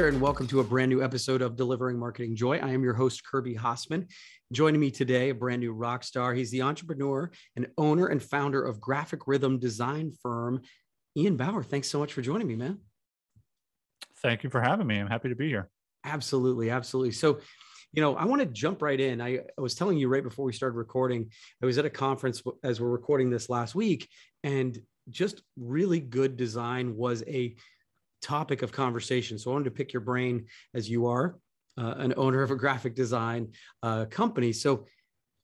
there, and welcome to a brand new episode of Delivering Marketing Joy. I am your host, Kirby Hasseman. Joining me today, a brand new rock star. He's the entrepreneur and owner and founder of graphic rhythm design firm, Ian Bauer. Thanks so much for joining me, man. Thank you for having me. I'm happy to be here. Absolutely. Absolutely. So, you know, I want to jump right in. I, I, was telling you right before we started recording, I was at a conference as we're recording this last week, and just really good design was a topic of conversation. So I wanted to pick your brain as you are uh, an owner of a graphic design uh, company. So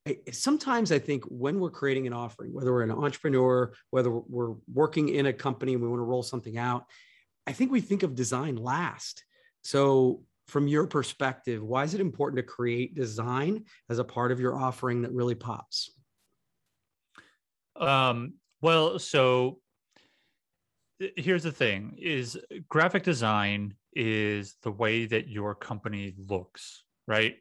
I, sometimes I think when we're creating an offering, whether we're an entrepreneur, whether we're working in a company and we want to roll something out, I think we think of design last. So from your perspective, why is it important to create design as a part of your offering that really pops? Um, well, so here's the thing is graphic design is the way that your company looks right?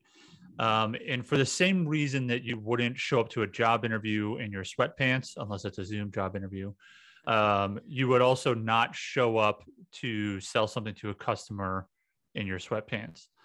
Um, and for the same reason that you wouldn't show up to a job interview in your sweatpants unless it's a zoom job interview um, you would also not show up to sell something to a customer in your sweatpants.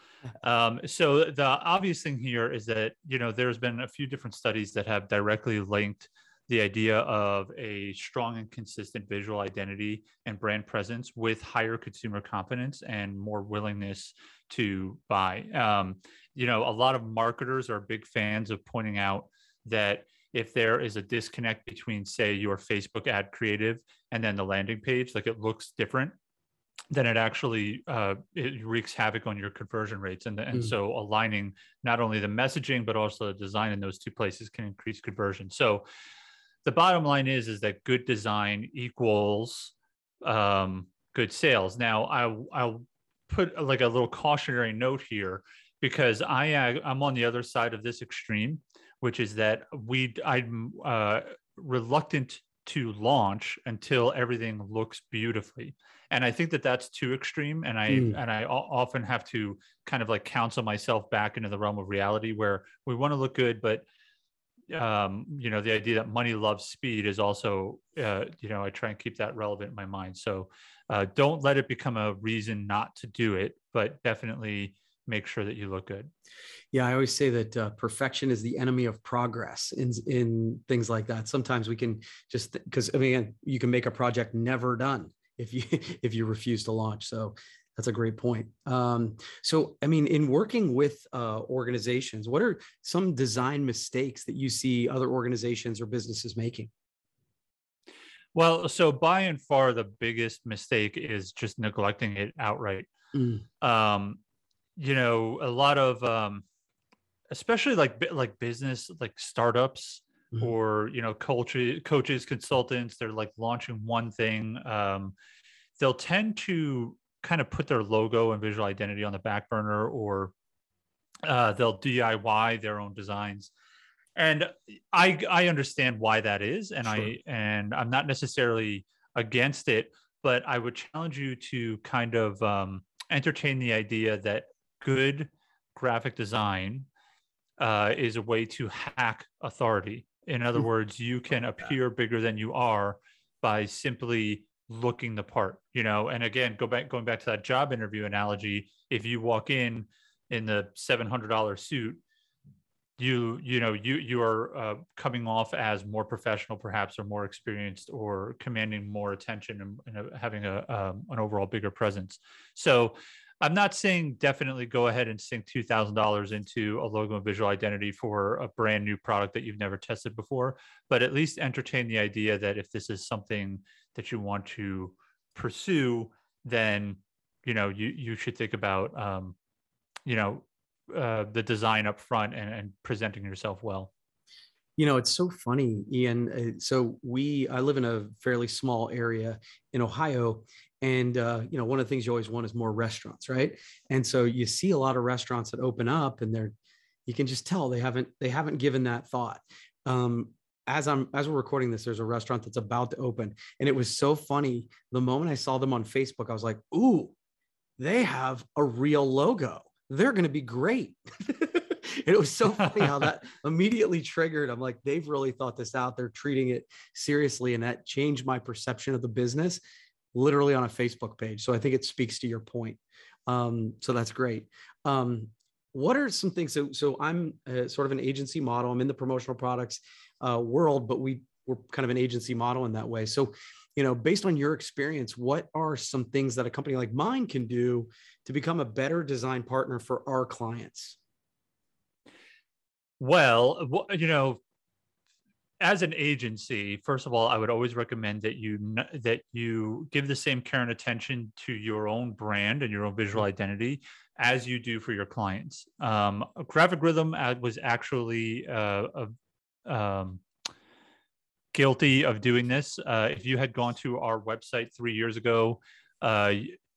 Um, so the obvious thing here is that you know there's been a few different studies that have directly linked the idea of a strong and consistent visual identity and brand presence with higher consumer confidence and more willingness to buy. Um, you know, a lot of marketers are big fans of pointing out that if there is a disconnect between, say, your Facebook ad creative and then the landing page, like it looks different, then it actually uh, it wreaks havoc on your conversion rates. And, and mm. so aligning not only the messaging but also the design in those two places can increase conversion. So the bottom line is is that good design equals um, good sales. Now, I I'll put like a little cautionary note here because I I'm on the other side of this extreme, which is that we I'm uh, reluctant to launch until everything looks beautifully and i think that that's too extreme and i mm. and I often have to kind of like counsel myself back into the realm of reality where we want to look good but um, you know, the idea that money loves speed is also, uh, you know, I try and keep that relevant in my mind. So uh, don't let it become a reason not to do it, but definitely make sure that you look good. Yeah, I always say that uh, perfection is the enemy of progress in in things like that. Sometimes we can just because I mean you can make a project never done if you if you refuse to launch. So that's a great point. Um, so, I mean, in working with uh, organizations, what are some design mistakes that you see other organizations or businesses making? Well, so by and far, the biggest mistake is just neglecting it outright. Mm. Um, you know, a lot of, um, especially like like business, like startups, mm. or you know, coaches, coaches, consultants. They're like launching one thing. Um, they'll tend to kind of put their logo and visual identity on the back burner or uh, they'll DIY their own designs. And I I understand why that is, and sure. I and I'm not necessarily against it, but I would challenge you to kind of um, entertain the idea that good graphic design uh, is a way to hack authority. In other hmm. words, you can appear bigger than you are by simply looking the part, you know. And again, go back going back to that job interview analogy. If you walk in in the seven hundred dollar suit, you you know you you are uh, coming off as more professional, perhaps, or more experienced, or commanding more attention and, and having a um, an overall bigger presence. So. I'm not saying definitely go ahead and sink two thousand dollars into a logo and visual identity for a brand new product that you've never tested before, but at least entertain the idea that if this is something that you want to pursue, then you know you you should think about um, you know uh, the design up front and, and presenting yourself well. You know, it's so funny, Ian. Uh, so we, I live in a fairly small area in Ohio, and uh, you know, one of the things you always want is more restaurants, right? And so you see a lot of restaurants that open up, and they're, you can just tell they haven't they haven't given that thought. Um, as I'm as we're recording this, there's a restaurant that's about to open, and it was so funny. The moment I saw them on Facebook, I was like, "Ooh, they have a real logo. They're going to be great." it was so funny how that immediately triggered. I'm like, they've really thought this out. They're treating it seriously, and that changed my perception of the business, literally on a Facebook page. So I think it speaks to your point. Um, so that's great. Um, what are some things? So, so I'm uh, sort of an agency model. I'm in the promotional products uh, world, but we we're kind of an agency model in that way. So, you know, based on your experience, what are some things that a company like mine can do to become a better design partner for our clients? Well, you know, as an agency, first of all, I would always recommend that you that you give the same care and attention to your own brand and your own visual mm-hmm. identity as you do for your clients. Um, Graphic Rhythm uh, was actually uh, a, um, guilty of doing this. Uh, if you had gone to our website three years ago, uh,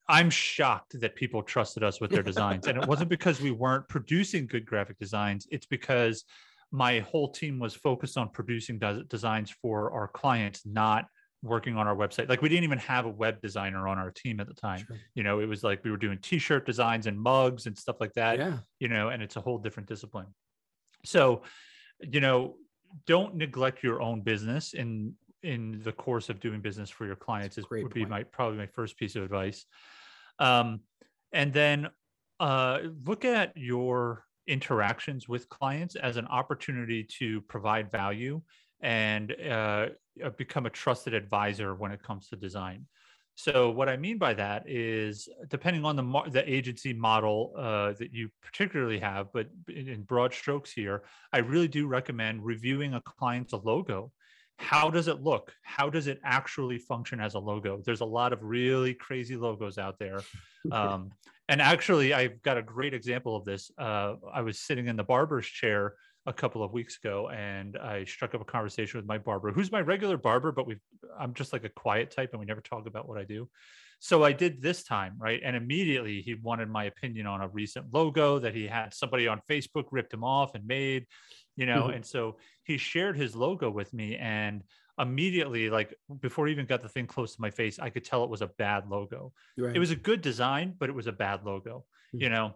I'm shocked that people trusted us with their designs, and it wasn't because we weren't producing good graphic designs. It's because my whole team was focused on producing des- designs for our clients, not working on our website. Like we didn't even have a web designer on our team at the time. Sure. You know, it was like we were doing t-shirt designs and mugs and stuff like that. Yeah. You know, and it's a whole different discipline. So, you know, don't neglect your own business in in the course of doing business for your clients is would be my probably my first piece of advice. Um, and then uh, look at your interactions with clients as an opportunity to provide value and uh, uh, become a trusted advisor when it comes to design. So what I mean by that is, depending on the the agency model uh, that you particularly have, but in broad strokes here, I really do recommend reviewing a client's logo. How does it look? How does it actually function as a logo? There's a lot of really crazy logos out there. Um, and actually, I've got a great example of this. Uh, I was sitting in the barber's chair a couple of weeks ago, and I struck up a conversation with my barber, who's my regular barber, but we I'm just like a quiet type, and we never talk about what I do. So I did this time, right? And immediately he wanted my opinion on a recent logo that he had somebody on Facebook ripped him off and made, you know. Mm-hmm. And so he shared his logo with me, and immediately like before he even got the thing close to my face i could tell it was a bad logo right. it was a good design but it was a bad logo mm-hmm. you know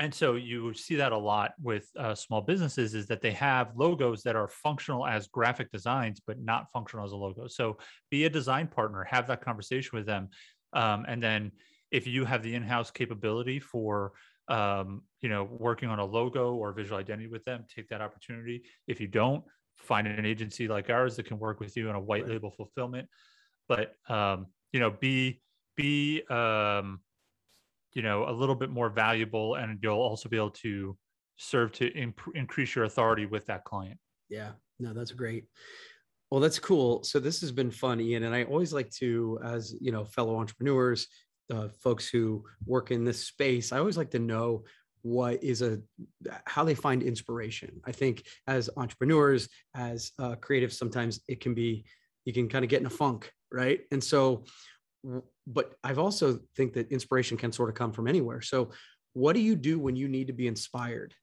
and so you see that a lot with uh, small businesses is that they have logos that are functional as graphic designs but not functional as a logo. So be a design partner have that conversation with them. Um, and then if you have the in-house capability for um, you know working on a logo or visual identity with them take that opportunity. If you don't find an agency like ours that can work with you on a white right. label fulfillment. But um, you know be be um, you know a little bit more valuable and you'll also be able to serve to imp- increase your authority with that client. Yeah. No that's great. Well that's cool. So this has been fun ian and i always like to as you know fellow entrepreneurs uh, folks who work in this space i always like to know what is a how they find inspiration. I think as entrepreneurs as uh, creatives sometimes it can be you can kind of get in a funk right? And so but i've also think that inspiration can sort of come from anywhere. So what do you do when you need to be inspired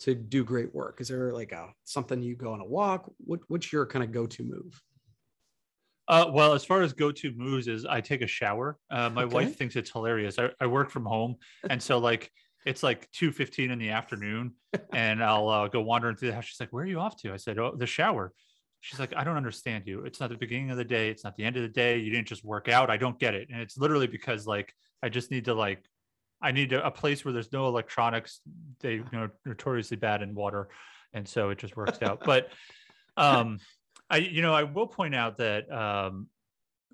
to do great work? Is there like a something you go on a walk? What, what's your kind of go-to move? Uh, well, as far as go-to moves is I take a shower. Uh, my okay. wife thinks it's hilarious. I, I work from home, and so like it's like 2.15 in the afternoon and i'll uh, go wandering through the house. She's like where are you off to? I said oh the shower she's like i don't understand you it's not the beginning of the day it's not the end of the day you didn't just work out i don't get it and it's literally because like i just need to like i need a, a place where there's no electronics they you know notoriously bad in water and so it just works out but um i you know i will point out that um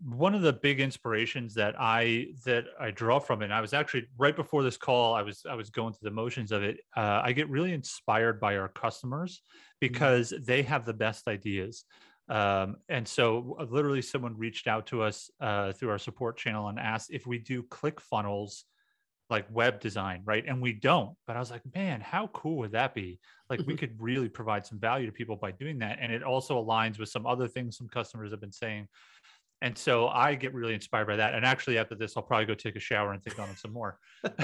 one of the big inspirations that I that I draw from it. And I was actually right before this call. I was I was going through the motions of it. Uh, I get really inspired by our customers. Because mm-hmm. they have the best ideas. Um, and so, uh, literally, someone reached out to us uh, through our support channel and asked if we do ClickFunnels like web design, right? And we don't. But I was like, man, how cool would that be? Like, we could really provide some value to people by doing that. And it also aligns with some other things some customers have been saying and so I get really inspired by that. And actually, after this, I'll probably go take a shower and think on it some more.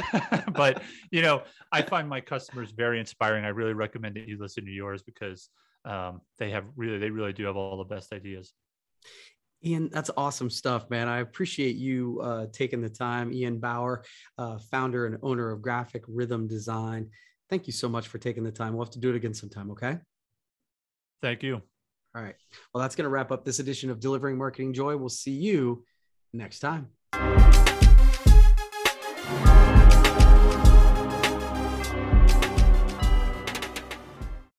but you know, I find my customers very inspiring. I really recommend that you listen to yours because um, they have really, they really do have all the best ideas. Ian, that's awesome stuff, man. I appreciate you uh, taking the time. Ian Bauer, uh, founder and owner of Graphic Rhythm Design. Thank you so much for taking the time. We'll have to do it again sometime. Okay. Thank you. All right. Well, that's going to wrap up this edition of Delivering Marketing Joy. We'll see you next time.